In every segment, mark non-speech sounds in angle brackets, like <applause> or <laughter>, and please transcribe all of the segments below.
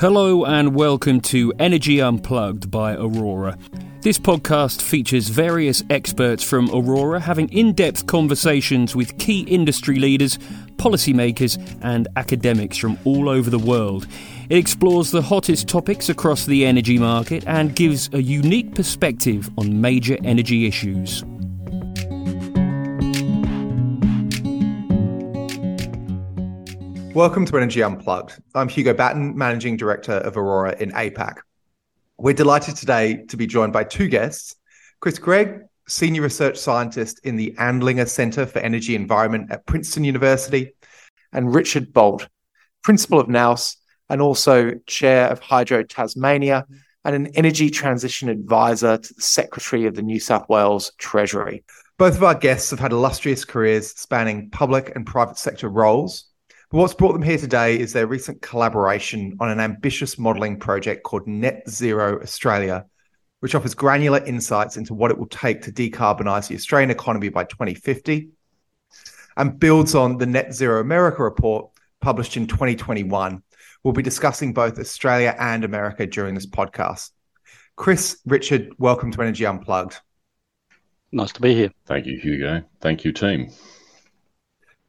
Hello and welcome to Energy Unplugged by Aurora. This podcast features various experts from Aurora having in depth conversations with key industry leaders, policymakers, and academics from all over the world. It explores the hottest topics across the energy market and gives a unique perspective on major energy issues. Welcome to Energy Unplugged. I'm Hugo Batten, Managing Director of Aurora in APAC. We're delighted today to be joined by two guests Chris Greig, Senior Research Scientist in the Andlinger Center for Energy Environment at Princeton University, and Richard Bolt, Principal of Nous and also Chair of Hydro Tasmania and an Energy Transition Advisor to the Secretary of the New South Wales Treasury. Both of our guests have had illustrious careers spanning public and private sector roles but what's brought them here today is their recent collaboration on an ambitious modelling project called Net Zero Australia, which offers granular insights into what it will take to decarbonise the Australian economy by 2050 and builds on the Net Zero America report published in 2021. We'll be discussing both Australia and America during this podcast. Chris, Richard, welcome to Energy Unplugged. Nice to be here. Thank you, Hugo. Thank you, team.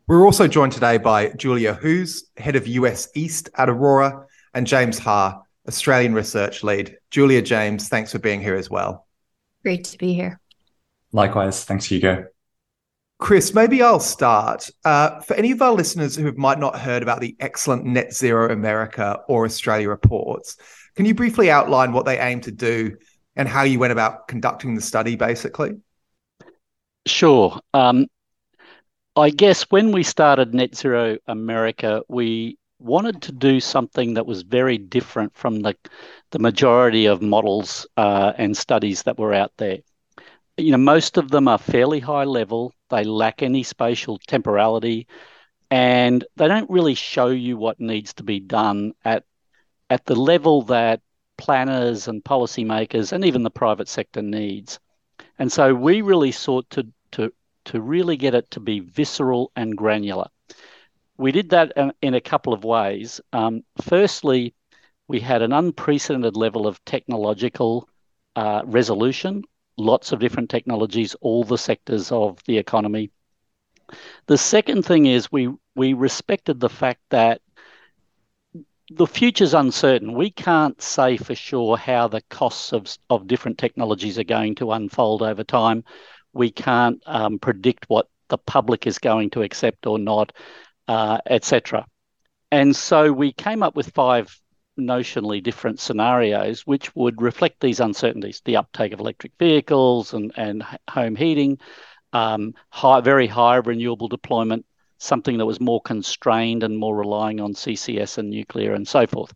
We're also joined today by Julia Hoos, Head of US East at Aurora, and James Ha, Australian Research Lead. Julia, James, thanks for being here as well. Great to be here. Likewise. Thanks, Hugo. Chris, maybe I'll start. Uh, for any of our listeners who might not heard about the excellent Net Zero America or Australia reports, can you briefly outline what they aim to do and how you went about conducting the study, basically? Sure. Um, I guess when we started Net Zero America, we wanted to do something that was very different from the the majority of models uh, and studies that were out there. You know, most of them are fairly high level. They lack any spatial temporality, and they don't really show you what needs to be done at at the level that planners and policymakers and even the private sector needs. And so we really sought to to to really get it to be visceral and granular. We did that in a couple of ways. Um, firstly, we had an unprecedented level of technological uh, resolution, lots of different technologies, all the sectors of the economy. The second thing is we we respected the fact that the future's uncertain. We can't say for sure how the costs of, of different technologies are going to unfold over time we can't um, predict what the public is going to accept or not, uh, etc. And so we came up with five notionally different scenarios which would reflect these uncertainties the uptake of electric vehicles and, and home heating, um, high, very high renewable deployment, something that was more constrained and more relying on CCS and nuclear and so forth.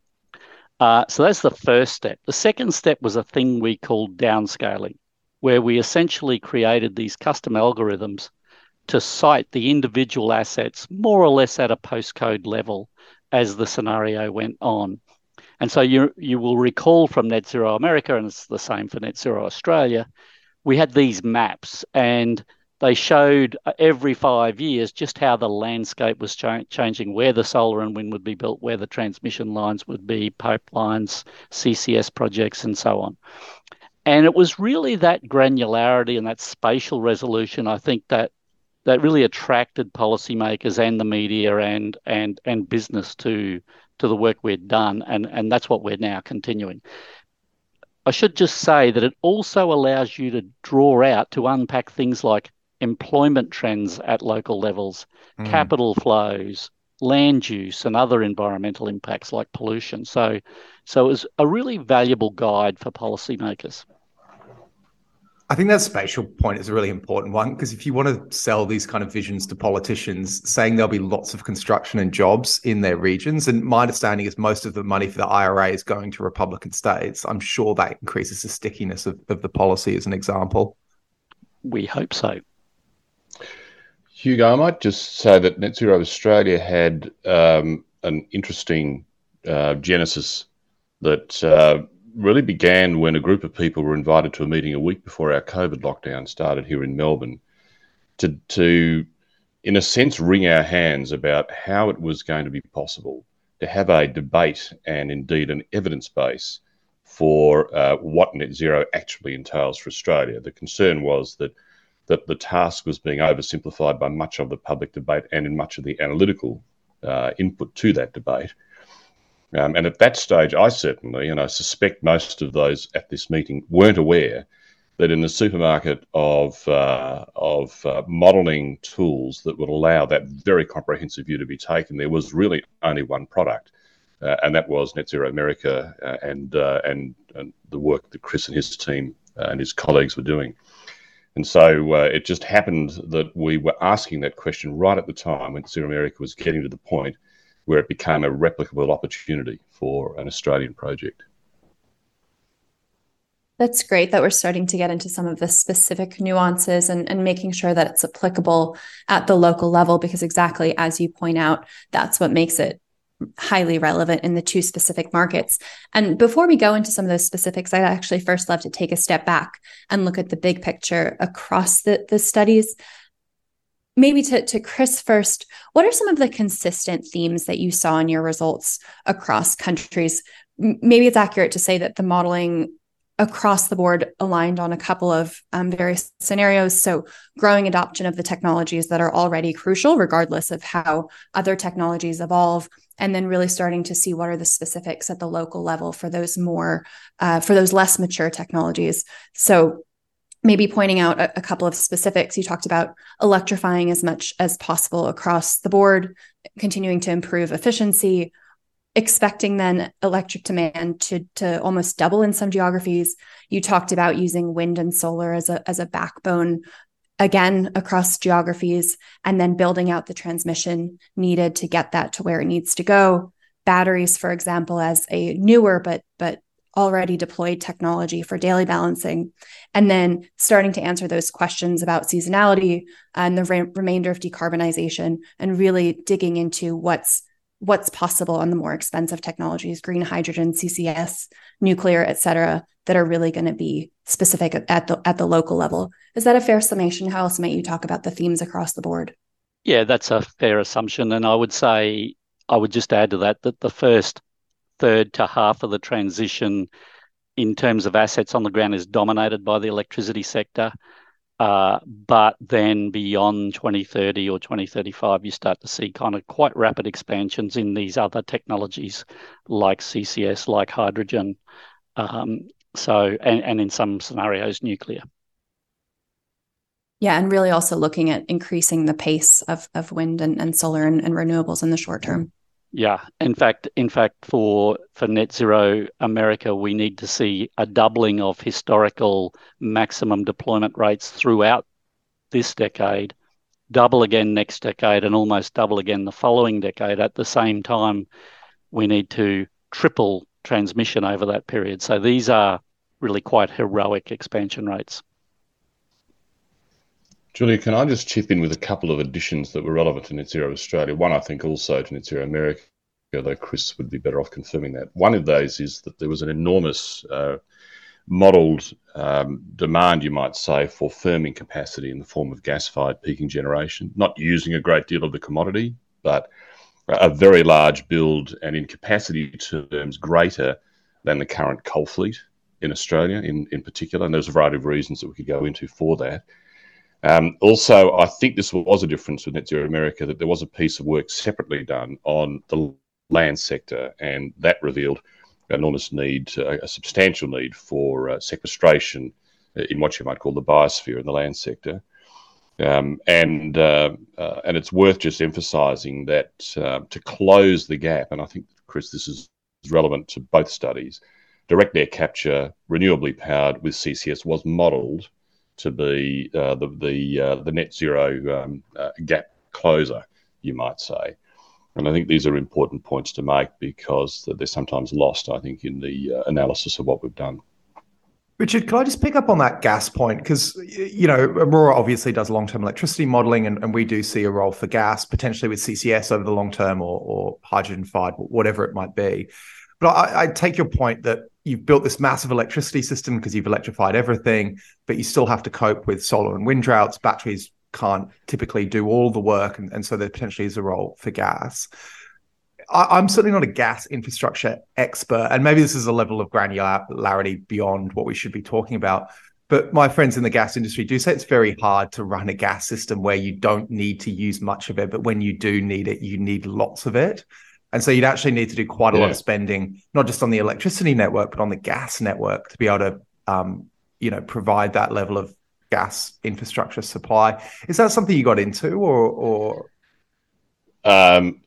Uh, so that's the first step. The second step was a thing we called downscaling where we essentially created these custom algorithms to site the individual assets more or less at a postcode level as the scenario went on. And so you you will recall from Net Zero America, and it's the same for Net Zero Australia, we had these maps and they showed uh, every five years just how the landscape was cha- changing, where the solar and wind would be built, where the transmission lines would be, pipelines, CCS projects, and so on. And it was really that granularity and that spatial resolution, I think, that that really attracted policymakers and the media and and and business to to the work we'd done, and and that's what we're now continuing. I should just say that it also allows you to draw out to unpack things like employment trends at local levels, mm. capital flows, land use, and other environmental impacts like pollution. So, so it was a really valuable guide for policymakers. I think that spatial point is a really important one because if you want to sell these kind of visions to politicians, saying there'll be lots of construction and jobs in their regions, and my understanding is most of the money for the IRA is going to Republican states, I'm sure that increases the stickiness of, of the policy as an example. We hope so. Hugo, I might just say that Net Zero Australia had um, an interesting uh, genesis that uh, really began when a group of people were invited to a meeting a week before our COVID lockdown started here in Melbourne to, to in a sense, wring our hands about how it was going to be possible to have a debate and indeed an evidence base for uh, what net zero actually entails for Australia. The concern was that that the task was being oversimplified by much of the public debate and in much of the analytical uh, input to that debate. Um, and at that stage, I certainly, and I suspect most of those at this meeting, weren't aware that in the supermarket of uh, of uh, modelling tools that would allow that very comprehensive view to be taken, there was really only one product, uh, and that was Net Zero America uh, and, uh, and, and the work that Chris and his team uh, and his colleagues were doing. And so it just happened that we were asking that question right at the time when Zero America was getting to the point where it became a replicable opportunity for an Australian project. That's great that we're starting to get into some of the specific nuances and, and making sure that it's applicable at the local level, because exactly as you point out, that's what makes it highly relevant in the two specific markets. And before we go into some of those specifics, I'd actually first love to take a step back and look at the big picture across the, the studies maybe to, to Chris first, what are some of the consistent themes that you saw in your results across countries? Maybe it's accurate to say that the modeling across the board aligned on a couple of um, various scenarios. So, growing adoption of the technologies that are already crucial, regardless of how other technologies evolve, and then really starting to see what are the specifics at the local level for those more, uh, for those less mature technologies. So, maybe pointing out a, a, couple of specifics. You talked about electrifying as much as possible across the board, continuing to improve efficiency, expecting then electric demand to to almost double in some geographies. You talked about using wind and solar as a as a backbone again across geographies and then building out the transmission needed to get that to where it needs to go batteries for example as a newer but but already deployed technology for daily balancing, and then starting to answer those questions about seasonality and the re- remainder of decarbonization, and really digging into what's what's possible on the more expensive technologies, green hydrogen, CCS, nuclear, et cetera, that are really going to be specific at the at the local level. Is that a fair summation? How else might you talk about the themes across the board? Yeah, that's a fair assumption, and I would say I would just add to that that the first third to half of the transition in terms of assets on the ground is dominated by the electricity sector. Uh, but then beyond 2030 or 2035, you start to see kind of quite rapid expansions in these other technologies like CCS, like hydrogen. Um, so, and, and in some scenarios, nuclear. Yeah, and really also looking at increasing the pace of, of wind and, and solar and, and renewables in the short term. Yeah, in fact, in fact, for for net zero America, we need to see a doubling of historical maximum deployment rates throughout this decade, double again next decade, and almost double again the following decade. At the same time, we need to triple transmission over that period. So these are really quite heroic expansion rates. Julia, can I just chip in with a couple of additions that were relevant to Net Zero Australia? One, I think, also to Net Zero America, although Chris would be better off confirming that. One of those is that there was an enormous uh, modelled um, demand, you might say, for firming capacity in the form of gas fired peaking generation, not using a great deal of the commodity, but a very large build and in capacity terms greater than the current coal fleet in Australia in, in particular. And there's a variety of reasons that we could go into for that. Um, also, I think this was a difference with Net Zero America that there was a piece of work separately done on the land sector, and that revealed an enormous need, uh, a substantial need for uh, sequestration in what you might call the biosphere in the land sector. Um, and uh, uh and it's worth just emphasising that uh, to close the gap, and I think Chris, this is relevant to both studies. Direct air capture, renewably powered with CCS, was modelled to be uh, the the uh, the net zero um, uh, gap closer, you might say. And I think these are important points to make because they're sometimes lost, I think, in the uh, analysis of what we've done. Richard, can I just pick up on that gas point? Because, you know, Aurora obviously does long term electricity modeling, and, and, we do see a role for gas, potentially with CCS over the long term or, or hydrogen fired, whatever it might be. But I, I take your point that you've built this massive electricity system because you've electrified everything, but you still have to cope with solar and wind droughts. Batteries can't typically do all the work, and, and so there potentially is a role for gas. I, am certainly not a gas infrastructure expert, and maybe this is a level of granularity beyond what we should be talking about. But my friends in the gas industry do say it's very hard to run a gas system where you don't need to use much of it, but when you do need it, you need lots of it. And so you'd actually need to do quite a yeah. lot of spending, not just on the electricity network, but on the gas network to be able to, um, you know, provide that level of gas infrastructure supply. Is that something you got into, or, or? Um,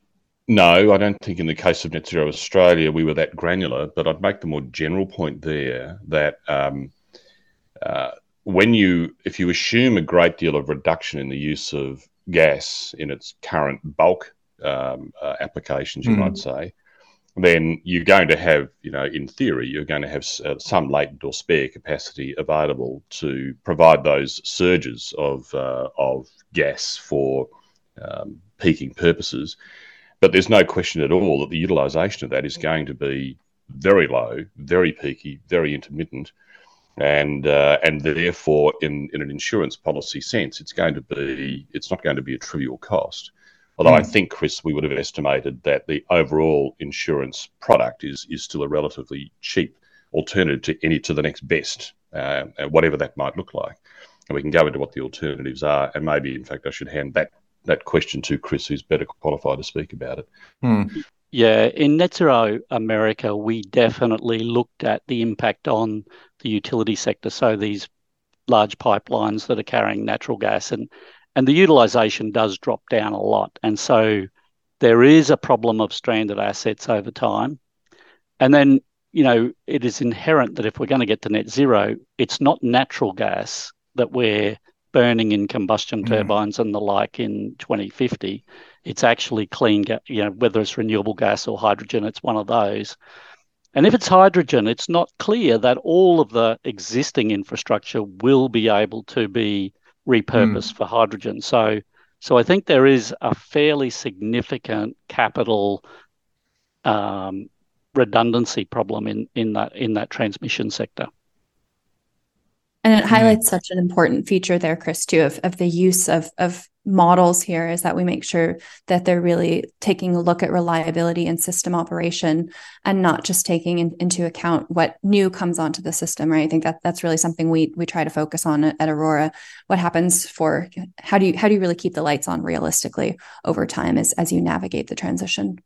no, I don't think in the case of Net Zero Australia we were that granular, but I'd make the more general point there that um, uh, when you, if you assume a great deal of reduction in the use of gas in its current bulk um, uh, applications, you mm. might say, then you're going to have, you know, in theory, you're going to have uh, some latent or spare capacity available to provide those surges of uh, of gas for um, peaking purposes. But there's no question at all that the utilisation of that is going to be very low, very peaky, very intermittent, and uh, and therefore, in in an insurance policy sense, it's going to be it's not going to be a trivial cost. Although mm. I think, Chris, we would have estimated that the overall insurance product is is still a relatively cheap alternative to any to the next best, uh, whatever that might look like. And we can go into what the alternatives are, and maybe, in fact, I should hand that that question to Chris, who's better qualified to speak about it. Hmm. Yeah, in Net Zero America, we definitely looked at the impact on the utility sector. So these large pipelines that are carrying natural gas and and the utilization does drop down a lot. And so there is a problem of stranded assets over time. And then, you know, it is inherent that if we're going to get to net zero, it's not natural gas that we're burning in combustion mm. turbines and the like in 2050. It's actually clean, gas, you know, whether it's renewable gas or hydrogen, it's one of those. And if it's hydrogen, it's not clear that all of the existing infrastructure will be able to be repurposed mm. for hydrogen. So, so I think there is a fairly significant capital um, redundancy problem in in that in that transmission sector. And it mm-hmm. highlights such an important feature there, Chris, too, of, of the use of, of models here is that we make sure that they're really taking a look at reliability and system operation and not just taking in, into account what new comes onto the system, right? I think that that's really something we we try to focus on at, at Aurora. What happens for how do you how do you really keep the lights on realistically over time as as you navigate the transition?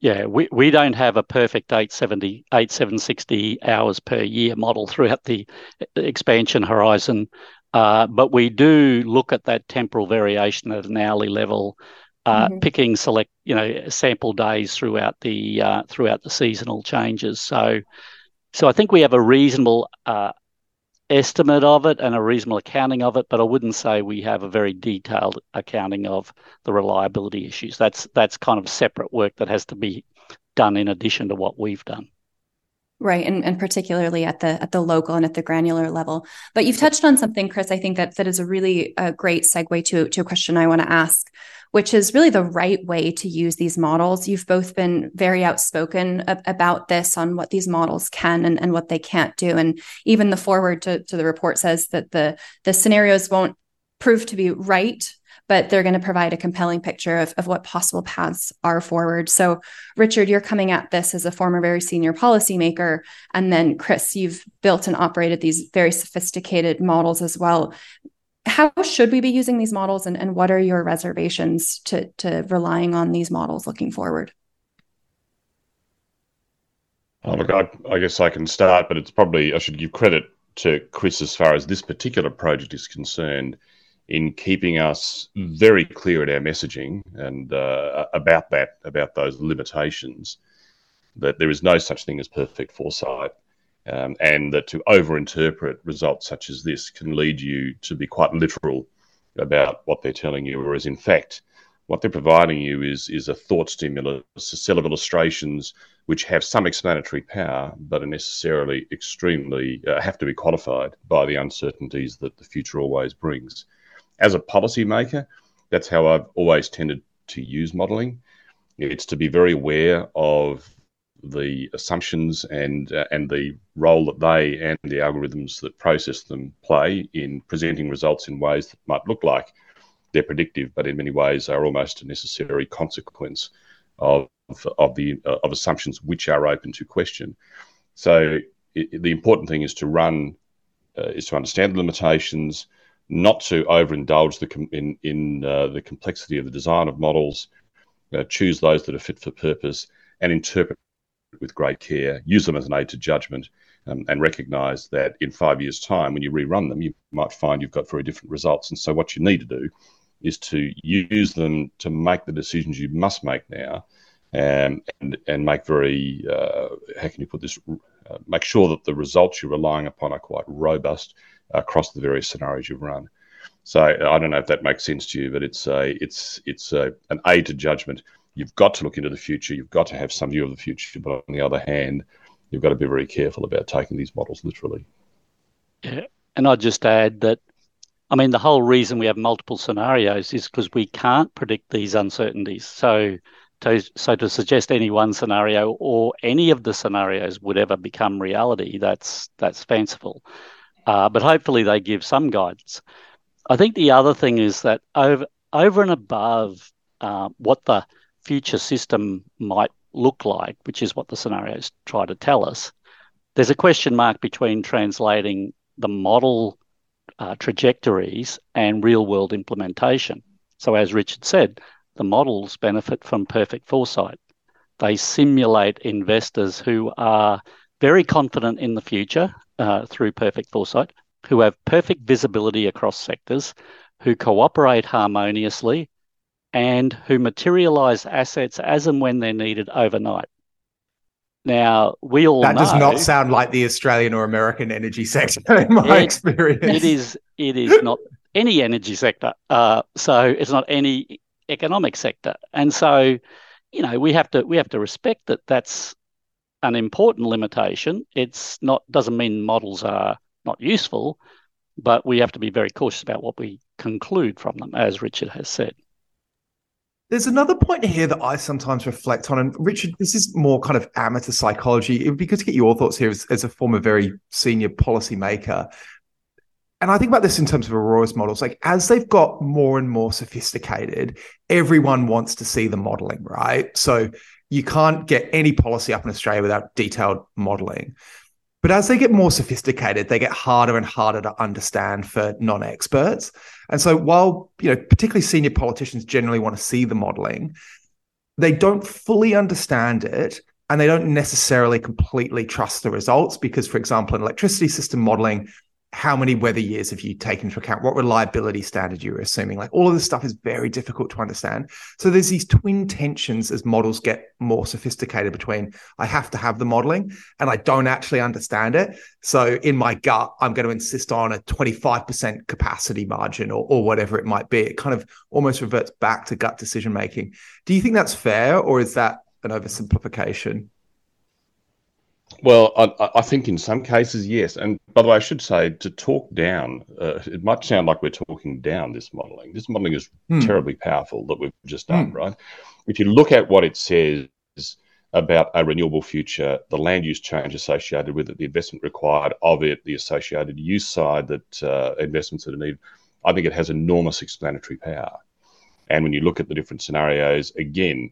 Yeah, we, we don't have a perfect 870, 8760 hours per year model throughout the expansion horizon, but we do look at that temporal variation at an hourly level, uh, mm-hmm. picking select you know sample days throughout the uh, throughout the seasonal changes. So, so I think we have a reasonable uh, estimate of it and a reasonable accounting of it, but I wouldn't say we have a very detailed accounting of the reliability issues. That's that's kind of separate work that has to be done in addition to what we've done. Right, and, and particularly at the at the local and at the granular level. But you've touched on something, Chris. I think that that is a really a great segue to to a question I want to ask, which is really the right way to use these models. You've both been very outspoken ab- about this on what these models can and, and what they can't do. And even the forward to, to the report says that the the scenarios won't prove to be right but they're going to provide a compelling picture of, of what possible paths are forward. So, Richard, you're coming at this as a former very senior policymaker. And then, Chris, you've built and operated these very sophisticated models as well. How should we be using these models, and, and what are your reservations to, to relying on these models looking forward? Oh, look, I, I guess I can start, but it's probably I should give credit to Chris as far as this particular project is concerned in keeping us very clear in our messaging and uh, about that, about those limitations, that there is no such thing as perfect foresight, um, and that to overinterpret results such as this can lead you to be quite literal about what they're telling you, whereas in fact, what they're providing you is is a thought stimulus, a set of illustrations which have some explanatory power, but are necessarily extremely uh, have to be qualified by the uncertainties that the future always brings as a policymaker, that's how I've always tended to use modelling. It's to be very aware of the assumptions and uh, and the role that they and the algorithms that process them play in presenting results in ways that might look like they're predictive, but in many ways are almost a necessary consequence of of the uh, of assumptions which are open to question. So it, the important thing is to run uh, is to understand the limitations, not to overindulge the com- in in uh, the complexity of the design of models, uh, choose those that are fit for purpose, and interpret with great care. Use them as an aid to judgment, um, and recognise that in five years' time, when you rerun them, you might find you've got very different results. And so, what you need to do is to use them to make the decisions you must make now, um, and and make very uh, how can you put this? Uh, make sure that the results you're relying upon are quite robust across the various scenarios you've run. So I don't know if that makes sense to you, but it's a it's it's a, an aid to judgment. You've got to look into the future. You've got to have some view of the future, but on the other hand, you've got to be very careful about taking these models literally. Yeah, and I'd just add that I mean, the whole reason we have multiple scenarios is because we can't predict these uncertainties. So, to, so to suggest any one scenario or any of the scenarios would ever become reality, that's that's fanciful. Uh, but hopefully, they give some guidance. I think the other thing is that over over and above uh, what the future system might look like, which is what the scenarios try to tell us, there's a question mark between translating the model uh, trajectories and real world implementation. So, as Richard said, the models benefit from perfect foresight. They simulate investors who are very confident in the future uh, through perfect foresight, who have perfect visibility across sectors, who cooperate harmoniously, and who materialize assets as and when they're needed overnight. Now we all that know, does not sound like the Australian or American energy sector <laughs> in my it, experience. It is. It is not any energy sector. Uh, so it's not any economic sector, and so you know we have to we have to respect that. That's an important limitation. It's not doesn't mean models are not useful, but we have to be very cautious about what we conclude from them, as Richard has said. There's another point here that I sometimes reflect on. And Richard, this is more kind of amateur psychology. It would be good to get your thoughts here as, as a former very senior policymaker. And I think about this in terms of Aurora's models. Like as they've got more and more sophisticated, everyone wants to see the modeling, right? So you can't get any policy up in Australia without detailed modeling. But as they get more sophisticated, they get harder and harder to understand for non-experts. And so while, you know, particularly senior politicians generally want to see the modeling, they don't fully understand it and they don't necessarily completely trust the results because for example in electricity system modeling how many weather years have you taken into account? What reliability standard you're assuming? Like all of this stuff is very difficult to understand. So there's these twin tensions as models get more sophisticated between I have to have the modeling and I don't actually understand it. So in my gut, I'm going to insist on a 25% capacity margin or, or whatever it might be. It kind of almost reverts back to gut decision making. Do you think that's fair or is that an oversimplification? Well, I, I, think in some cases, yes. And by the way, I should say to talk down, uh, it might sound like we're talking down this modelling. This modelling is hmm. terribly powerful that we've just done, hmm. right? If you look at what it says about a renewable future, the land use change associated with it, the investment required of it, the associated use side that uh, investments that are needed, I think it has enormous explanatory power. And when you look at the different scenarios, again,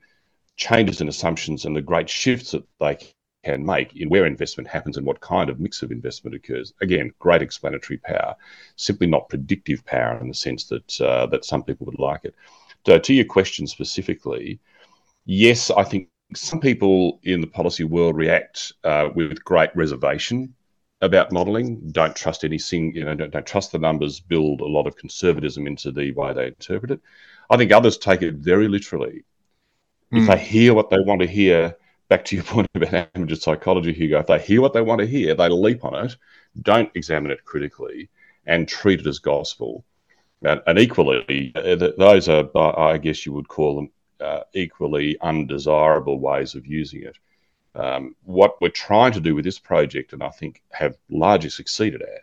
changes in assumptions and the great shifts that they can make in where investment happens and what kind of mix of investment occurs. Again, great explanatory power, simply not predictive power in the sense that uh, that some people would like it. So, to your question specifically, yes, I think some people in the policy world react uh, with great reservation about modelling. Don't trust anything, you know, don't, don't trust the numbers. Build a lot of conservatism into the way they interpret it. I think others take it very literally. Mm. If hmm. they hear what they want to hear back to your <laughs> point about amateur psychology, Hugo, if they hear what they want to hear, they leap on it, don't examine it critically, and treat it as gospel. And, and equally, uh, those are, I guess you would call them, uh, equally undesirable ways of using it. Um, what we're trying to do with this project, and I think have largely succeeded at,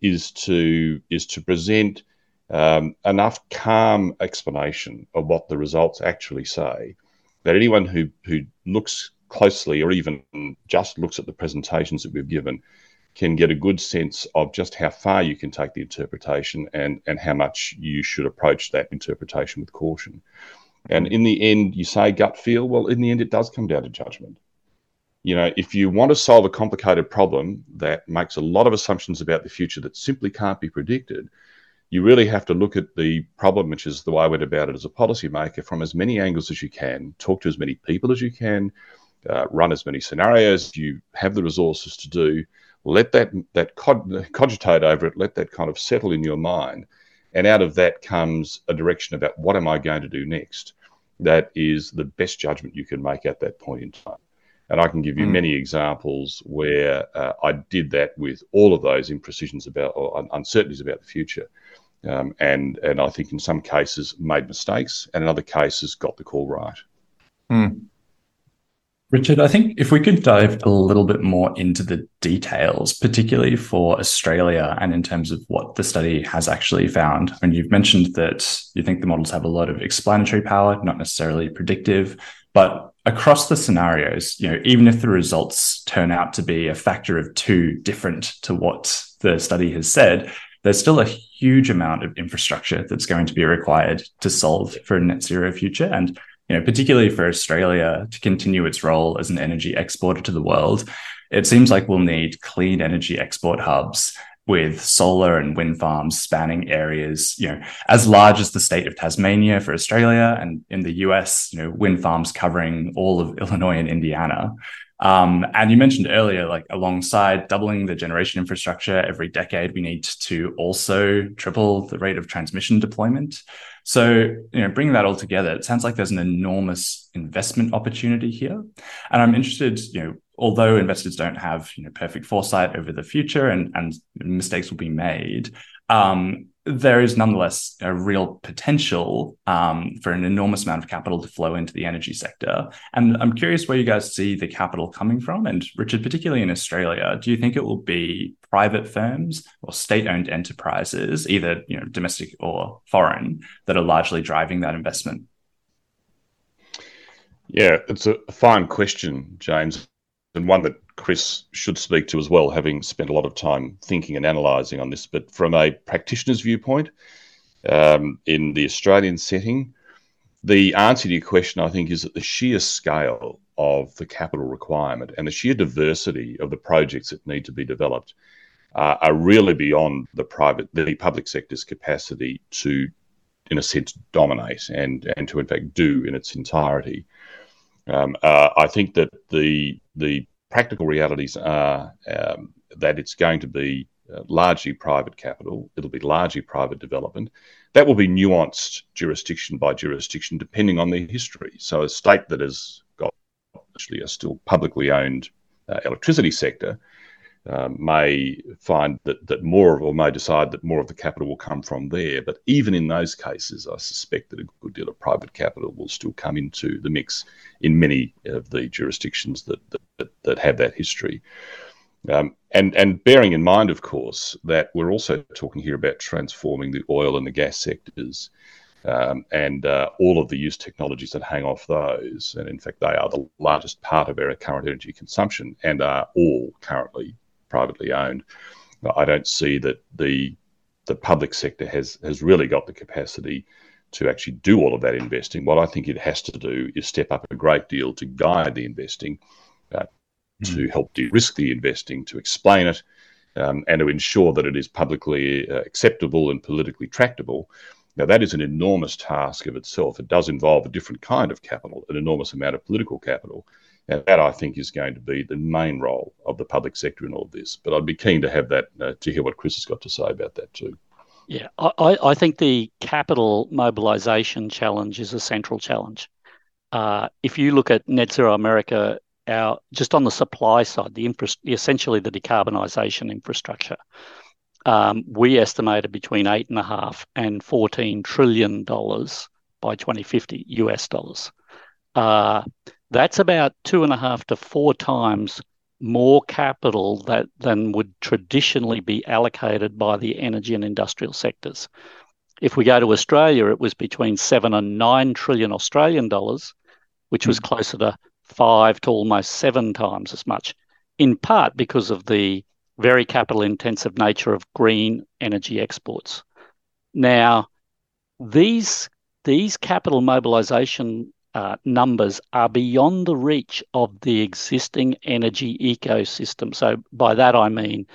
is to is to present um, enough calm explanation of what the results actually say that anyone who who looks closely or even just looks at the presentations that we've given can get a good sense of just how far you can take the interpretation and, and how much you should approach that interpretation with caution. And in the end, you say gut feel. Well, in the end, it does come down to judgment. You know, if you want to solve a complicated problem that makes a lot of assumptions about the future that simply can't be predicted, you really have to look at the problem, which is the way I went about it as a policymaker, from as many angles as you can, talk to as many people as you can, uh, run as many scenarios you have the resources to do. Let that that cogitate over it. Let that kind of settle in your mind, and out of that comes a direction about what am I going to do next. That is the best judgment you can make at that point in time. And I can give you mm. many examples where uh, I did that with all of those imprecisions about or uncertainties about the future. Um, and and I think in some cases made mistakes, and in other cases got the call right. Mm. Richard, I think if we could dive a little bit more into the details, particularly for Australia and in terms of what the study has actually found. I mean, you've mentioned that you think the models have a lot of explanatory power, not necessarily predictive, but across the scenarios, you know, even if the results turn out to be a factor of two different to what the study has said, there's still a huge amount of infrastructure that's going to be required to solve for a net zero future. And you know, particularly for Australia to continue its role as an energy exporter to the world, it seems like we'll need clean energy export hubs with solar and wind farms spanning areas, you know, as large as the state of Tasmania for Australia, and in the US, you know, wind farms covering all of <laughs> Illinois and Indiana. Um, and you mentioned earlier, like alongside doubling the generation infrastructure every decade, we need to also triple the rate of transmission deployment. So, you know, bringing that all together, it sounds like there's an enormous investment opportunity here. And I'm interested, you know, although investors don't have, you know, perfect foresight over the future and, and mistakes will be made, um, there is nonetheless a real potential um, for an enormous amount of capital to flow into the energy sector. And I'm curious where you guys see the capital coming from. And Richard, particularly in Australia, do you think it will be private firms or state-owned enterprises, either you know domestic or foreign, that are largely driving that investment? Yeah, it's a fine question, James, and one that Chris should speak to as well, having spent a lot of time thinking and analysing on this. But from a practitioner's viewpoint, um, in the Australian setting, the answer to your question, I think, is that the sheer scale of the capital requirement and the sheer diversity of the projects that need to be developed uh, are really beyond the private, the public sector's capacity to, in a sense, dominate and and to in fact do in its entirety. Um, uh, I think that the the practical realities are um, that it's going to be uh, largely private capital. It'll be largely private development. That will be nuanced jurisdiction by jurisdiction depending on the history. So, a state that has got actually a still publicly owned uh, electricity sector um, may find that, that more of, or may decide that more of the capital will come from there. But even in those cases, I suspect that a good deal of private capital will still come into the mix in many of the jurisdictions that, that, that have that history. Um, and, and bearing in mind, of course, that we're also talking here about transforming the oil and the gas sectors. Um, and uh, all of the use technologies that hang off those. And in fact, they are the largest part of our current energy consumption and are all currently privately owned. I don't see that the the public sector has has really got the capacity to actually do all of that investing. What I think it has to do is step up a great deal to guide the investing, uh, mm. to help de-risk the investing, to explain it, um, and to ensure that it is publicly uh, acceptable and politically tractable. Now, that is an enormous task of itself. It does involve a different kind of capital, an enormous amount of political capital. That I think is going to be the main role of the public sector in all of this. But I'd be keen to have that uh, to hear what Chris has got to say about that too. Yeah, I, I think the capital mobilisation challenge is a central challenge. Uh, if you look at Net Zero America, our just on the supply side, the infra- essentially the decarbonisation infrastructure, um, we estimated between eight and a half and fourteen trillion dollars by 2050 US dollars. Uh, that's about two and a half to four times more capital that than would traditionally be allocated by the energy and industrial sectors. If we go to Australia, it was between seven and nine trillion Australian dollars, which was hmm. closer to five to almost seven times as much, in part because of the very capital intensive nature of green energy exports. Now, these these capital mobilisation uh, numbers are beyond the reach of the existing energy ecosystem. So by that I mean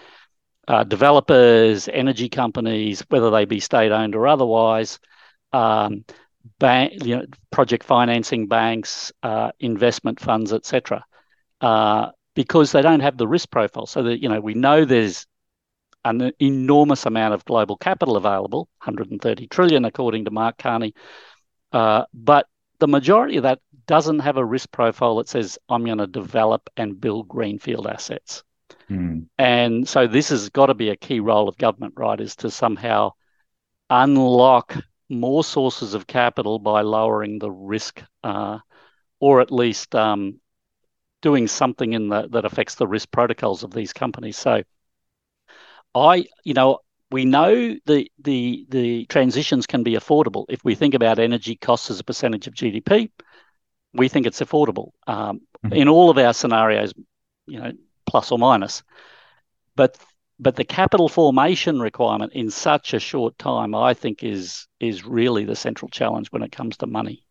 uh, developers, energy companies, whether they be state owned or otherwise, um, bank, you know, project financing banks, uh, investment funds, etc., uh, because they don't have the risk profile. So that you know we know there's an enormous amount of global capital available, 130 trillion according to Mark Carney, uh, but the majority of that doesn't have a risk profile that says I'm going to develop and build greenfield assets. Mm. And so this has got to be a key role of government, right? Is to somehow unlock more sources of capital by lowering the risk, uh, or at least um, doing something in the, that affects the risk protocols of these companies. So, I, you know, we know the the the transitions can be affordable. If we think about energy costs as a percentage of GDP, we think it's affordable um, mm-hmm. in all of our scenarios, you know, plus or minus. But but the capital formation requirement in such a short time, I think, is is really the central challenge when it comes to money.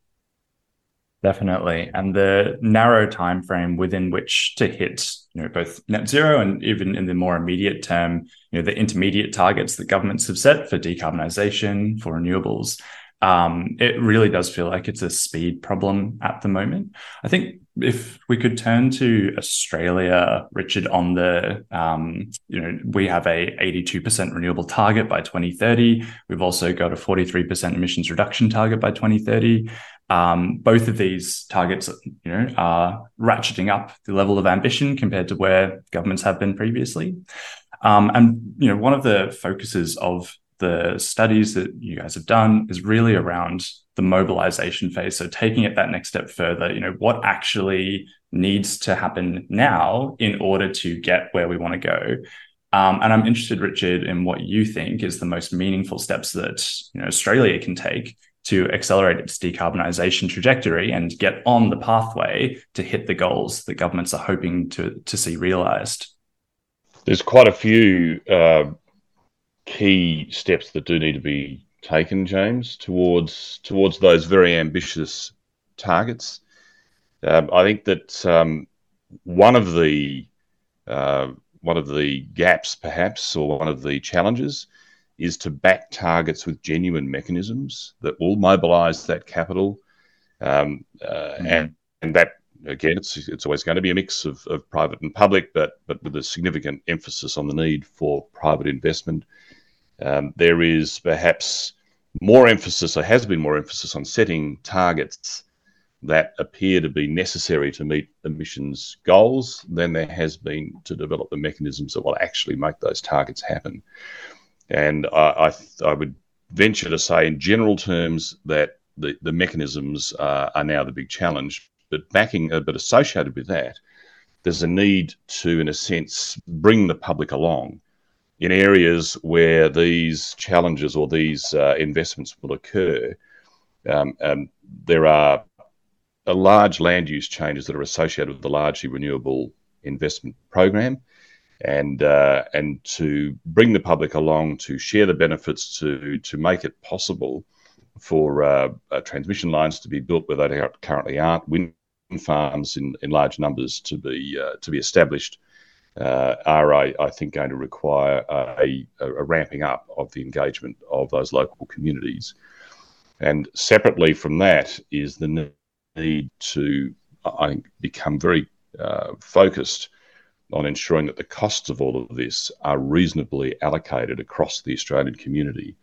Definitely, and the narrow time frame within which to hit, you know, both net zero and even in the more immediate term, you know, the intermediate targets that governments have set for decarbonisation, for renewables, um, it really does feel like it's a speed problem at the moment. I think if we could turn to Australia, Richard, on the, um, you know, we have a 82% renewable target by 2030. We've also got a 43% emissions reduction target by 2030. Um, both of these targets, you know, are ratcheting up the level of ambition compared to where governments have been previously. Um, and you know, one of the focuses of the studies that you guys have done is really around the mobilization phase. So taking it that next step further, you know, what actually needs to happen now in order to get where we want to go. Um, and I'm interested, Richard, in what you think is the most meaningful steps that you know, Australia can take to accelerate its decarbonisation trajectory and get on the pathway to hit the goals that governments are hoping to to see realised. There's quite a few uh, key steps that do need to be taken, James, towards towards those very ambitious targets. Um, I think that um, one of the uh, one of the gaps, perhaps, or one of the challenges, is to back targets with genuine mechanisms that will mobilise that capital, um, uh, mm-hmm. and and that again, it's it's always going to be a mix of, of private and public, but but with a significant emphasis on the need for private investment um, there is perhaps more emphasis, or has been more emphasis, on setting targets that appear to be necessary to meet emissions goals than there has been to develop the mechanisms that will actually make those targets happen. And I, I, I would venture to say, in general terms, that the, the mechanisms uh, are now the big challenge. But backing, uh, but associated with that, there's a need to, in a sense, bring the public along in areas where these challenges or these uh, investments will occur, um, um, there are large land use changes that are associated with the largely renewable investment program. And uh, and to bring the public along to share the benefits to to make it possible for uh, uh transmission lines to be built where they currently aren't, wind farms in, in large numbers to be uh, to be established, uh, are, I, I, think, going to require a, a, ramping up of the engagement of those local communities. And separately from that is the need to, I think, become very uh, focused on ensuring that the costs of all of this are reasonably allocated across the Australian community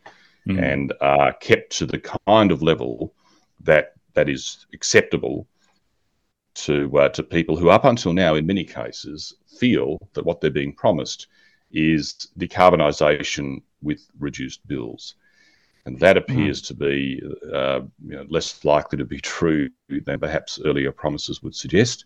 mm. and are kept to the kind of level that that is acceptable to uh, to people who, up until now, in many cases, feel that what they're being promised is decarbonisation with reduced bills. And that hmm. appears mm. to be uh, you know, less likely to be <laughs> true than perhaps earlier promises would suggest.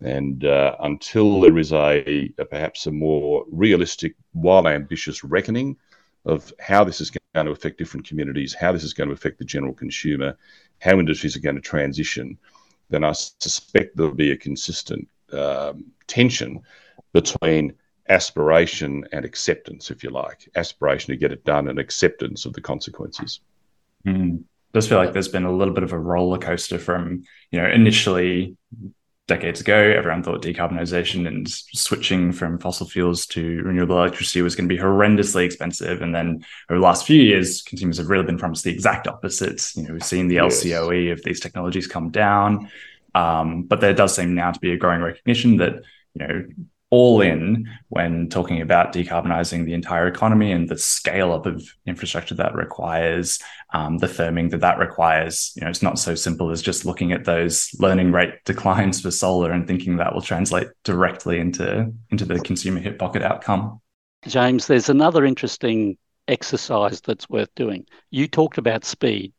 And uh, until there is a, a, perhaps a more realistic, while ambitious reckoning of how this is going to affect different communities, how this is going to affect the general consumer, how industries are going to transition, then I suspect there'll be a consistent um, tension between aspiration and acceptance, if you like, aspiration to get it done and acceptance of the consequences. Mm. does feel like there's been a little bit of a roller coaster from you know initially decades ago everyone thought decarbonization and switching from fossil fuels to renewable electricity was going to be horrendously expensive. And then over the last few years consumers have really been promised the exact opposite. You know we've seen the lcoe of these technologies come down. Um, but there does seem now to be a growing recognition that you know all in when talking about decarbonizing the entire economy and the scale up of infrastructure that requires, um, the firming that that requires. You know, it's not so simple as just looking at those learning rate <laughs> declines for solar and thinking that will translate directly into into the consumer hip pocket outcome. James, there's another interesting exercise that's worth doing. You talked about speed.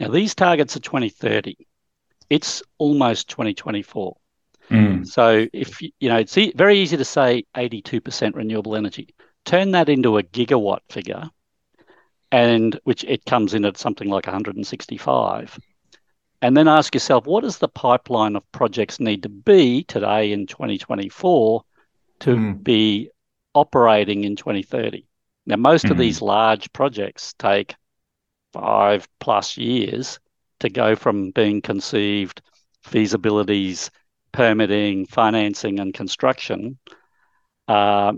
Now, these targets are 2030. It's almost 2024. Mm. So if you know, it's e- very easy to say 82% renewable energy. Turn that into a gigawatt figure, and which it comes in at something like 165. And then ask yourself, what does the pipeline of projects need to be today in 2024 to mm. be operating in 2030? Now, most mm. of these large projects take five plus years to go from being conceived, feasibilities, permitting, financing, and construction, uh,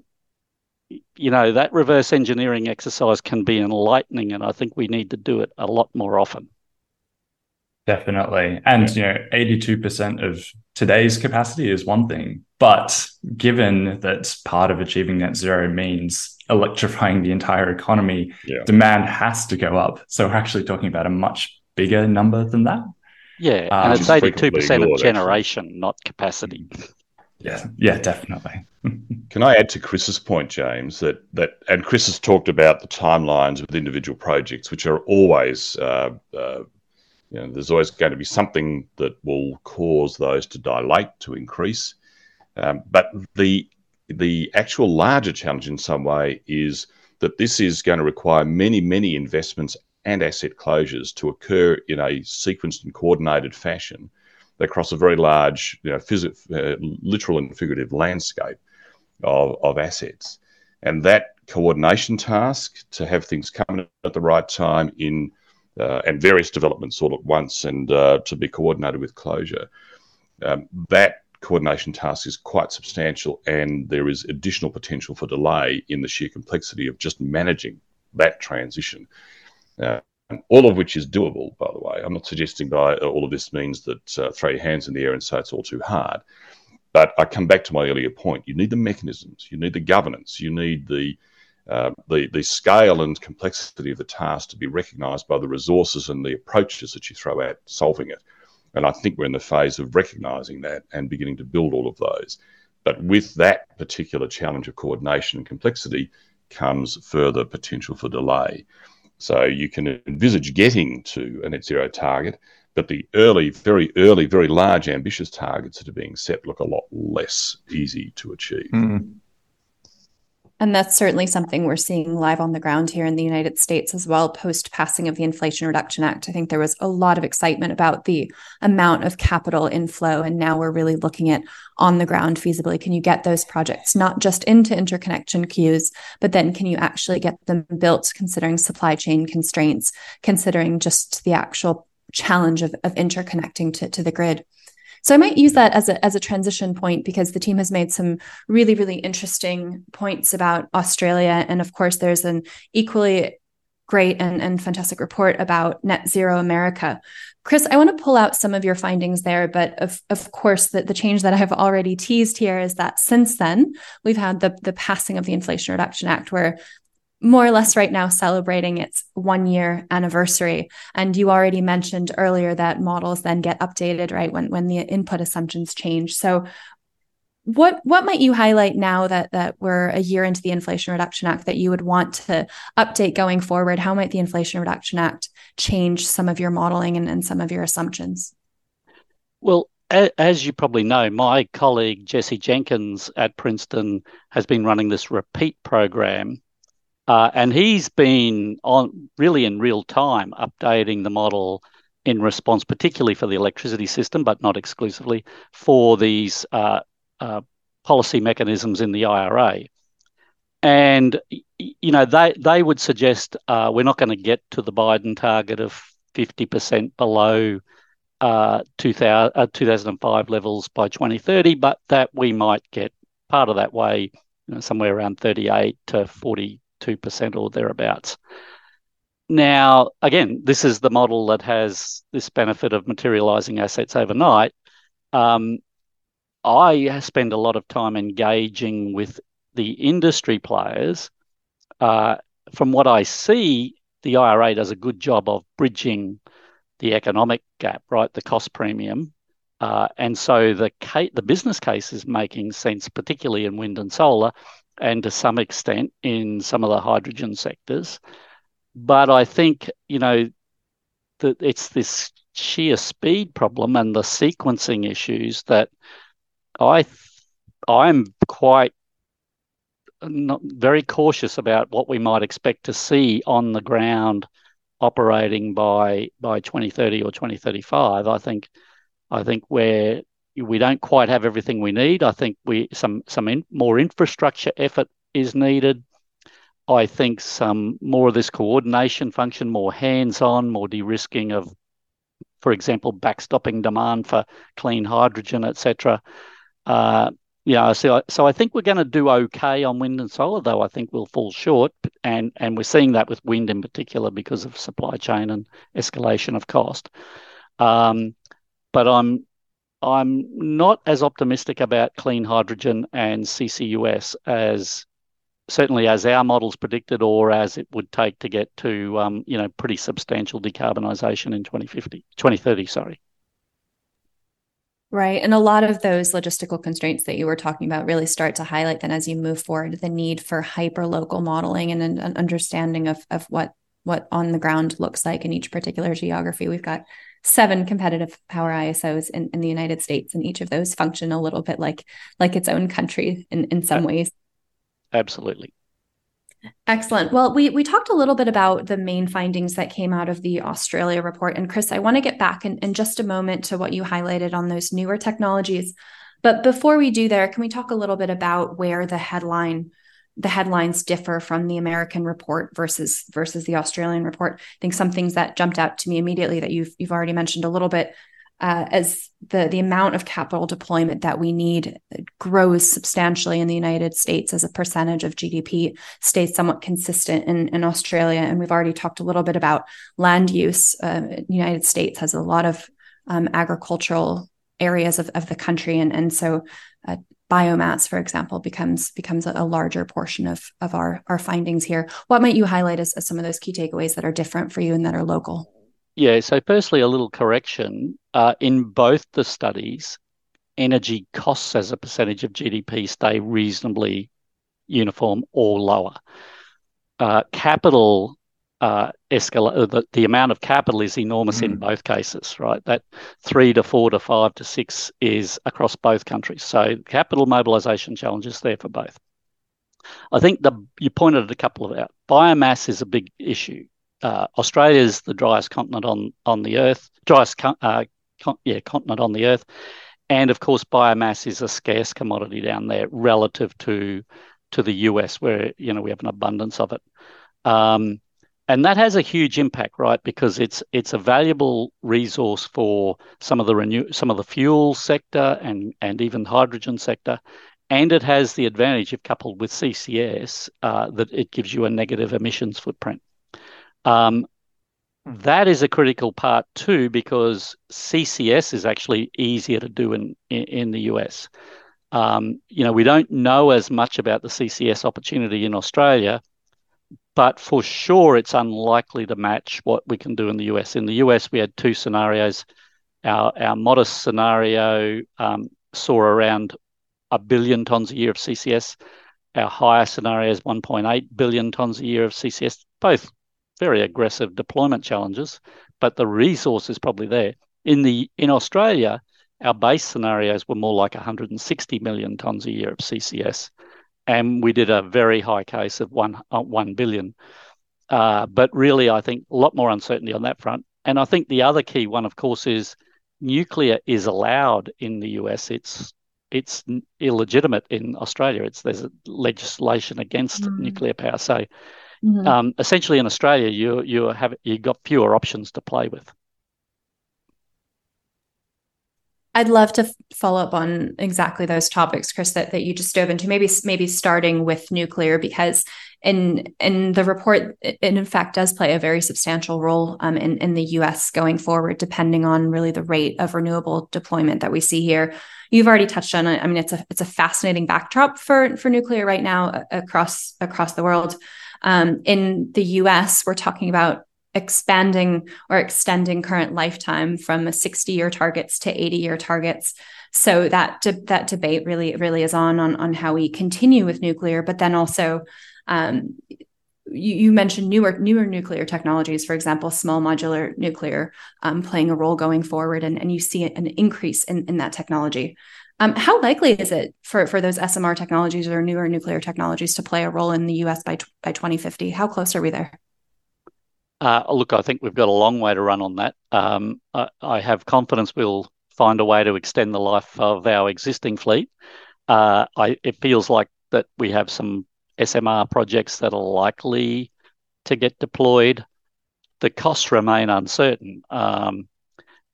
you know, that reverse engineering exercise can be enlightening, and I think we need to do it a lot more often. Definitely. And, you know, 82% of today's capacity is one thing. But given that part of achieving net zero means electrifying the entire economy, yeah. demand has to go up. So we're actually talking about a much bigger number than that. Yeah, um, and it's eighty two percent of generation, actually. not capacity. Yeah, yeah, definitely. <laughs> Can I add to Chris's point, James, that that and Chris has talked about the timelines with individual projects, which are always, uh, uh, you know, there's always going to be something that will cause those to dilate, to increase. Um, but the the actual larger challenge in some way is that this is going to require many, many investments and asset closures to occur in a sequenced and coordinated fashion across a very large, you know, phys- uh, literal and figurative landscape of, of assets. And that coordination task to have things come at the right time in uh, and various developments all at once and uh, to be coordinated with closure, um, that coordination task is quite substantial and there is additional potential for delay in the sheer complexity of just managing that transition. Uh, all of which is doable, by the way. I'm not suggesting by uh, all of this means that uh, throw your hands in the air and say it's all too hard. But I come back to my earlier point. You need the mechanisms, you need the governance, you need the uh, the the scale and complexity of the task to be recognised by the resources and the approaches that you throw at solving it. And I think we're in the phase of recognising that and beginning to build all of those. But with that particular challenge of coordination and complexity comes further potential for delay. So you can envisage getting to a net zero target, but the early, very early, very large, ambitious targets that are being set look a lot less easy to achieve. Mm. And that's certainly something we're seeing live on the ground here in the United States as well, post passing of the Inflation Reduction Act. I think there was a lot of excitement about the amount of capital inflow. And now we're really looking at on the ground feasibly. Can you get those projects not just into interconnection queues, but then can you actually get them built considering supply chain constraints, considering just the actual challenge of, of interconnecting to, to the grid? So I might use that as a as a transition point because the team has made some really really interesting points about Australia, and of course there's an equally great and, and fantastic report about net zero America. Chris, I want to pull out some of your findings there, but of, of course, the, the change that I have already teased here is that since then, we've had the, the passing of the Inflation Reduction Act, where more or less right now celebrating its one year anniversary. And you already mentioned earlier that models then get updated, right, when, when the input assumptions change. So what what might you highlight now that that we're a year into the Inflation Reduction Act that you would want to update going forward? How might the Inflation Reduction Act change some of your modeling and, and some of your assumptions? Well, as you probably know, my colleague Jesse Jenkins at Princeton has been running this repeat program uh, and he's been on really in real time updating the model in response, particularly for the electricity system, but not exclusively for these uh, uh, policy mechanisms in the IRA. And you know they they would suggest uh, we're not going to get to the Biden target of 50% below uh, 2000, uh, 2005 levels by 2030, but that we might get part of that way, you know, somewhere around 38 to 42% or thereabouts. Now, again, this is the model that has this benefit of materializing assets overnight. Um, I spend a lot of time engaging with the industry players. Uh, from what I see, the IRA does a good job of bridging the economic gap, right? The cost premium. Uh, and so the the business case is making sense, particularly in wind and solar, and to some extent in some of the hydrogen sectors. But I think you know that it's this sheer speed problem and the sequencing issues that I I'm quite not very cautious about what we might expect to see on the ground operating by by 2030 or 2035. I think I think where we don't quite have everything we need. I think we some some in, more infrastructure effort is needed. I think some more of this coordination function, more hands-on, more de-risking of, for example, backstopping demand for clean hydrogen, etc. Uh, yeah, so so I think we're going to do okay on wind and solar, though I think we'll fall short, and and we're seeing that with wind in particular because of supply chain and escalation of cost. Um, but I'm I'm not as optimistic about clean hydrogen and CCUS as certainly as our models predicted, or as it would take to get to um, you know pretty substantial decarbonisation in 2050, 2030. Sorry. Right. And a lot of those logistical constraints that you were talking about really start to highlight then as you move forward the need for hyper local modeling and an, an understanding of, of what what on the ground looks like in each particular geography. We've got seven competitive power ISOs in, in the United States, and each of those function a little bit like like its own country in, in some ways. Absolutely. Excellent. Well, we we talked a little bit about the main findings that came out of the Australia report. And Chris, I want to get back in, in just a moment to what you highlighted on those newer technologies. But before we do there, can we talk a little bit about where the headline the headlines differ from the American report versus versus the Australian report? I think some things that jumped out to me immediately that you've you've already mentioned a little bit uh, as the the amount of capital deployment that we need grows substantially in the United States as a percentage of GDP stays somewhat consistent in, in Australia, and we've already talked a little bit about land use. Uh, the United States has a lot of um, agricultural areas of, of the country, and and so. Uh, biomass, for example, becomes becomes a larger portion of of our our findings here. What might you highlight as, as some of those key takeaways that are different for you and that are local? Yeah, so firstly, a little correction. Uh, in both the studies, energy costs as a percentage of GDP stay reasonably uniform or lower. Uh, capital uh, escalate, the, the amount of capital is enormous mm. in both cases, right? That three to four to five to six is across both countries. So capital mobilization challenges there for both. I think the you pointed a couple of out. Biomass is a big issue uh, Australia is the driest continent on on the earth, driest uh, con- yeah continent on the earth, and of course biomass is a scarce commodity down there relative to to the US, where you know we have an abundance of it. Um, and that has a huge impact, right? Because it's it's a valuable resource for some of the renew some of the fuel sector and and even hydrogen sector, and it has the advantage, if coupled with CCS, uh, that it gives you a negative emissions footprint. Um, that is a critical part too, because CCS is actually easier to do in in, in the US. Um, you know, we don't know as much about the CCS opportunity in Australia, but for sure it's unlikely to match what we can do in the US. In the US, we had two scenarios. Our our modest scenario um, saw around a billion tons a year of CCS. Our higher scenario is 1.8 billion tons a year of CCS. Both very aggressive deployment challenges, but the resource is probably there. In the in Australia, our base scenarios were more like 160 million tons a year of CCS, and we did a very high case of one uh, one billion. Uh, but really, I think a lot more uncertainty on that front. And I think the other key one, of course, is nuclear is allowed in the US. It's it's illegitimate in Australia. It's there's legislation against mm. nuclear power. So mm-hmm. um, essentially in Australia, you you have you got fewer options to play with. I'd love to follow up on exactly those topics, Chris, that, that you just dove into. Maybe maybe starting with nuclear, because in in the report, it in fact does play a very substantial role um, in in the U.S. going forward, depending on really the rate of renewable deployment that we see here. You've already touched on it. I mean, it's a it's a fascinating backdrop for for nuclear right now across across the world. Um, in the U.S., we're talking about expanding or extending current lifetime from 60 year targets to 80 year targets so that de- that debate really really is on, on on how we continue with nuclear but then also um, you, you, mentioned newer newer nuclear technologies for example small modular nuclear um, playing a role going forward and, and you see an increase in, in that technology um, how likely is it for, for those SMR technologies or newer nuclear technologies to play a role in the US by, by 2050? How close are we there? Uh, look, I think we've got a long way to run on that. Um, I, have confidence we'll find a way to extend the life of our existing fleet. Uh, it feels like that we have some SMR projects that are likely to get deployed. The costs remain uncertain, um,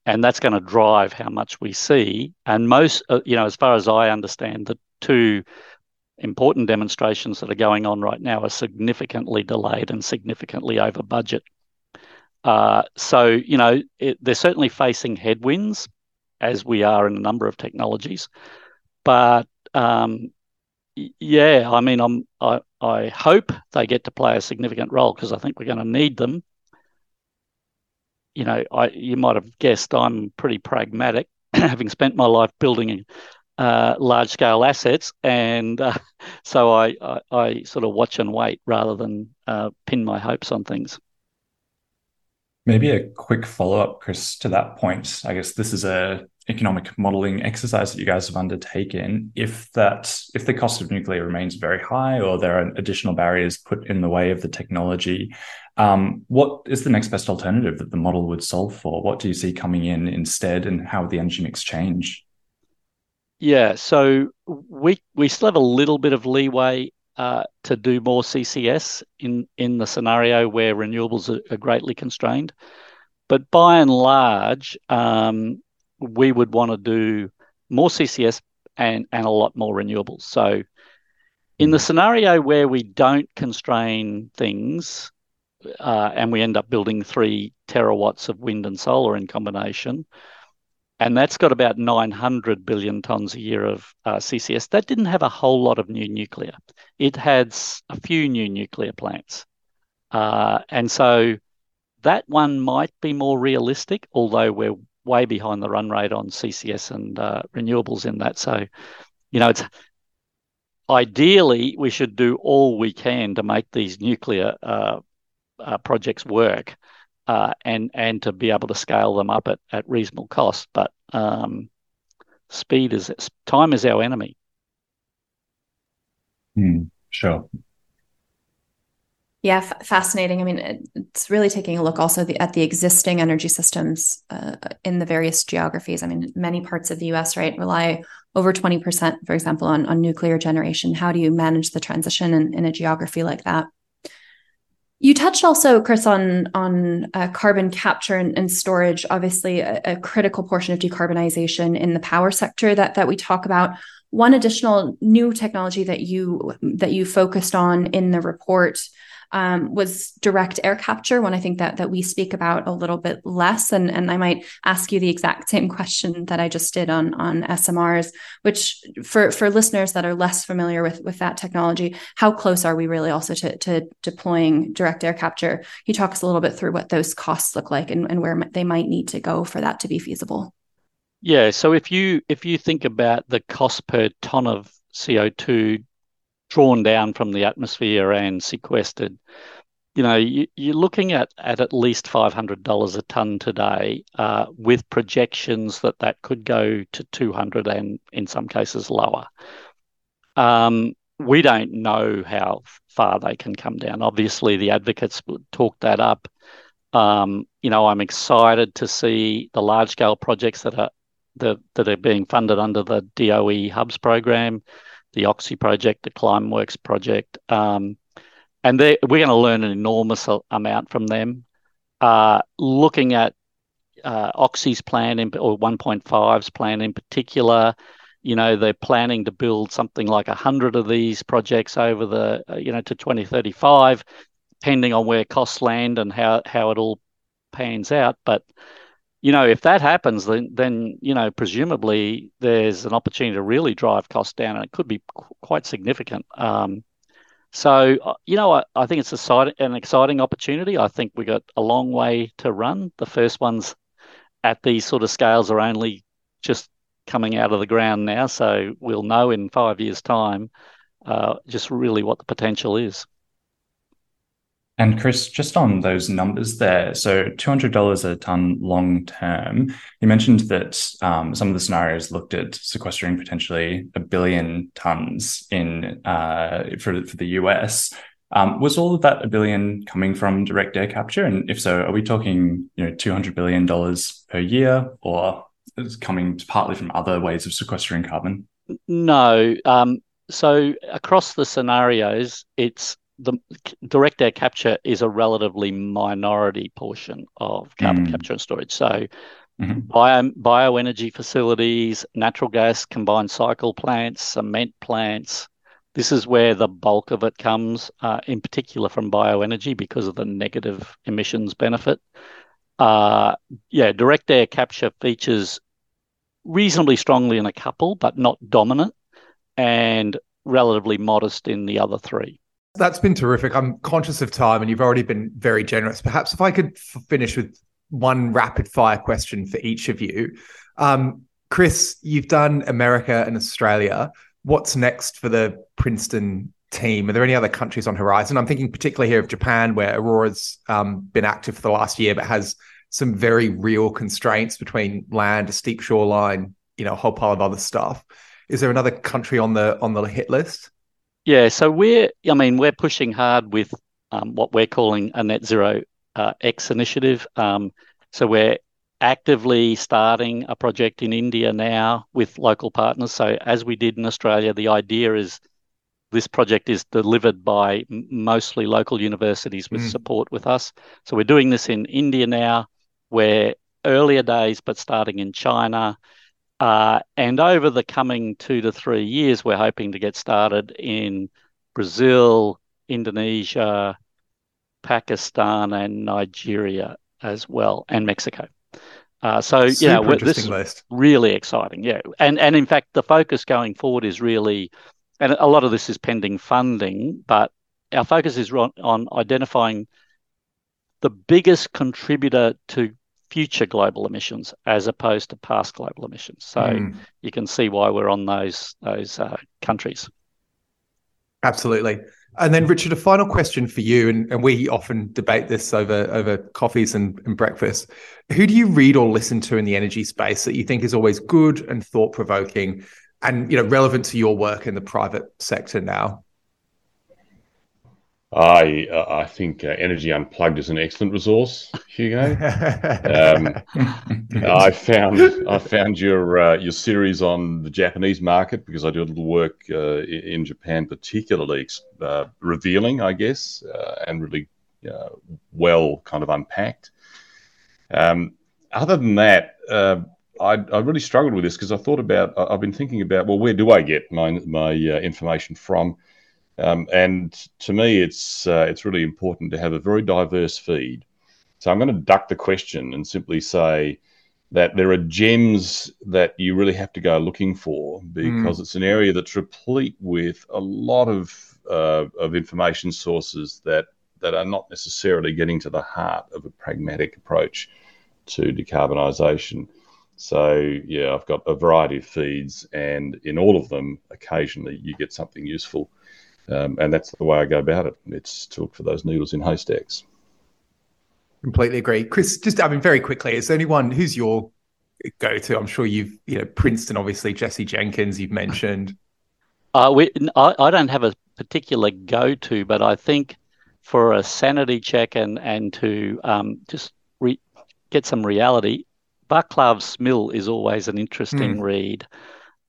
and that's going to drive how much we see. And most, uh, you know, as far as I understand, the two important demonstrations that are going on right now are significantly delayed and significantly over budget. Uh, so, you know, it, they're certainly facing headwinds, as we are in a number of technologies. But um, yeah, I mean, I'm, I, I hope they get to play a significant role because I think we're going to need them. You know, I you might have guessed I'm pretty pragmatic, <clears throat> having spent my life building uh, large scale assets, and uh, <laughs> so I, I, I sort of watch and wait rather than uh, pin my hopes on things. Maybe a quick follow up, Chris, to that point. I guess this is a economic modeling exercise that you guys have undertaken. If that if the cost of nuclear remains very high, or there are additional barriers put in the way of the technology, um, what is the next best alternative that the model would solve for? What do you see coming in instead, and how would the energy mix change? Yeah, so we we still have a little bit of leeway to do more CCS in the scenario where renewables are, greatly constrained. But by and large, um, we would want to do more CCS and a lot more renewables. So in the scenario where we don't constrain things uh, and we end up building three terawatts of wind and solar in combination, and that's got about 900 billion tonnes a year of uh, CCS. That didn't have a whole lot of new nuclear. It had a few new nuclear plants. Uh, and so that one might be more realistic, although we're way behind the run rate on CCS and uh, renewables in that. So, you know, it's ideally we should do all we can to make these nuclear uh, uh, projects work uh, and and to be able to scale them up at, at reasonable cost. But um, speed is time is our enemy. Mm, sure. Yeah, f- fascinating. I mean, it, it's really taking a look also the, at the existing energy systems uh, in the various geographies. I mean, many parts of the U.S. right rely over twenty percent, for example, on on nuclear generation. How do you manage the transition in, in a geography like that? You touched also, Chris, on on uh, carbon capture and, and storage. Obviously, a, a, critical portion of decarbonization in the power sector that that we talk about. One additional new technology that you that you focused on in the report um, was direct air capture, one I think that that we speak about a little bit less. And, and I might ask you the exact same question that I just did on, on SMRs, which for, for listeners that are less familiar with, with that technology, how close are we really also to, to deploying direct air capture? Can you talk us a little bit through what those costs look like and, and where they might need to go for that to be feasible? Yeah, so if you if you think about the cost per ton of CO2 drawn down from the atmosphere and sequestered. You know, you, are looking at, at at least $500 a tonne today, uh, with projections that that could go to 200 and in some cases lower. Um, we don't know how far they can come down. Obviously, the advocates would talk that up. Um, you know, I'm excited to see the large scale projects that are the, that are being funded under the DOE Hubs program the Oxy project, the Climeworks project. Um, and we're going to learn an enormous amount from them. Uh, looking at uh, Oxy's plan in, or 1PointFive's plan in particular, you know, they're planning to build something like 100 of these projects over the, uh, you know, to 2035, depending on where costs land and how, how it all pans out. But, you know, if that happens, then, then, you know, presumably there's an opportunity to really drive costs down and it could be qu- quite significant. Um, so, uh, you know, I, I think it's a, an exciting opportunity. I think we got a long way to run. The first ones at these sort of scales are only just coming out of the ground now. So we'll know in five years' time uh, just really what the potential is. And Chris, just on those numbers there, so $200 a ton long term, you mentioned that um, some of the scenarios looked at sequestering potentially a billion tons in uh, for, for the US. Um, was all of that a billion coming from direct air capture? And if so, are we talking you know $200 billion per year or is coming partly from other ways of sequestering carbon? No. Um, so across the scenarios, it's the direct air capture is a relatively minority portion of carbon mm. capture and storage. So mm-hmm. bio, bioenergy facilities, natural gas combined cycle plants, cement plants, this is where the bulk of it comes, uh, in particular from bioenergy because of the negative emissions benefit. Uh, yeah, direct air capture features reasonably strongly in a couple, but not dominant, and relatively modest in the other three. That's been terrific. I'm conscious of time, and you've already been very generous. Perhaps if I could f- finish with one rapid fire question for each of you. Um, Chris, you've done America and Australia what's next for the Princeton team? Are there any other countries on horizon? I'm thinking particularly here of Japan, where Aurora's um, been active for the last year, but has some very real constraints between land, a steep shoreline, you know, a whole pile of other stuff. Is there another country on the on the hit list? Yeah, so we're, I mean, we're pushing hard with um, what we're calling a net zero uh, X initiative. Um, so we're actively starting a project in India now with local partners. So, as we did in Australia, the idea is this project is delivered by mostly local universities with mm. support with us. So, we're doing this in India now, where earlier days, but starting in China. Uh, and over the coming two to three years, we're hoping to get started in Brazil, Indonesia, Pakistan, and Nigeria as well, and Mexico. Uh, so yeah, this is really exciting. Yeah, and and in fact, the focus going forward is really, and a lot of this is pending funding, but our focus is on identifying the biggest contributor to future global emissions as opposed to past global emissions. So mm. you can see why we're on those those uh, countries. Absolutely. And then, Richard, a final question for you, and, and we often debate this over over coffees and, and breakfast. Who do you read or listen to in the energy space that you think is always good and thought provoking, and you know relevant to your work in the private sector now? I uh, I think uh, Energy Unplugged is an excellent resource, Hugo. um, <laughs> I found I found your uh, your series on the Japanese market because I do a little work uh, in Japan, particularly uh, revealing, I guess, uh, and really well kind of unpacked. Um, other than that, I, I really struggled with this because I thought about I've been thinking about well, where do I get my my information from? Um, and to me, it's uh, it's really important to have a very diverse feed. So I'm going to duck the question and simply say that there are gems that you really have to go looking for because mm. it's an area that's replete with a lot of uh, of information sources that that are not necessarily getting to the heart of a pragmatic approach to decarbonisation. So yeah, I've got a variety of feeds, and in all of them, occasionally you get something useful. Um, and that's the way I go about it. It's to look for those needles in haystacks. Completely agree, Chris. Just I mean, very quickly, is there anyone who's your go-to? I'm sure you've you know Princeton, obviously Jesse Jenkins. You've mentioned. Uh, we, I, I don't have a particular go-to, but I think for a sanity check and and to um, just re- get some reality, Vaclav Smil is always an interesting mm. read.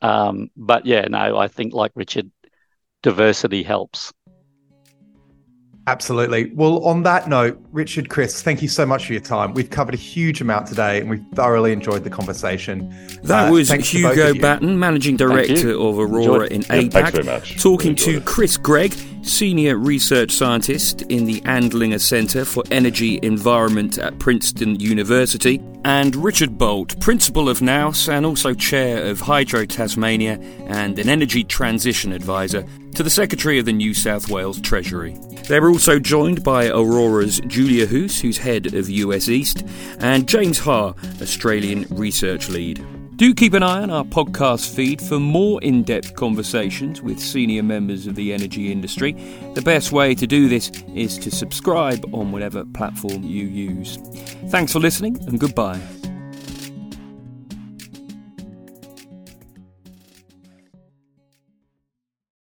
Um, but yeah, no, I think like Richard, diversity helps. Absolutely. Well, on that note, Richard, Chris, thank you so much for your time. We've covered a huge amount today and we've thoroughly enjoyed the conversation. That uh, was Hugo Batten, Managing Director of Aurora in yeah, APAC, talking to Chris Greig, Senior Research Scientist in the Andlinger Centre for Energy Environment at Princeton University, and Richard Bolt, Principal of Nous and also Chair of Hydro Tasmania and an Energy Transition Advisor to the Secretary of the New South Wales Treasury. They were also joined by Aurora's Julia Hoos, who's head of US East, and James Ha, Australian Research Lead. Do keep an eye on our podcast feed for more in depth conversations with senior members of the energy industry. The best way to do this is to subscribe on whatever platform you use. Thanks for listening and goodbye.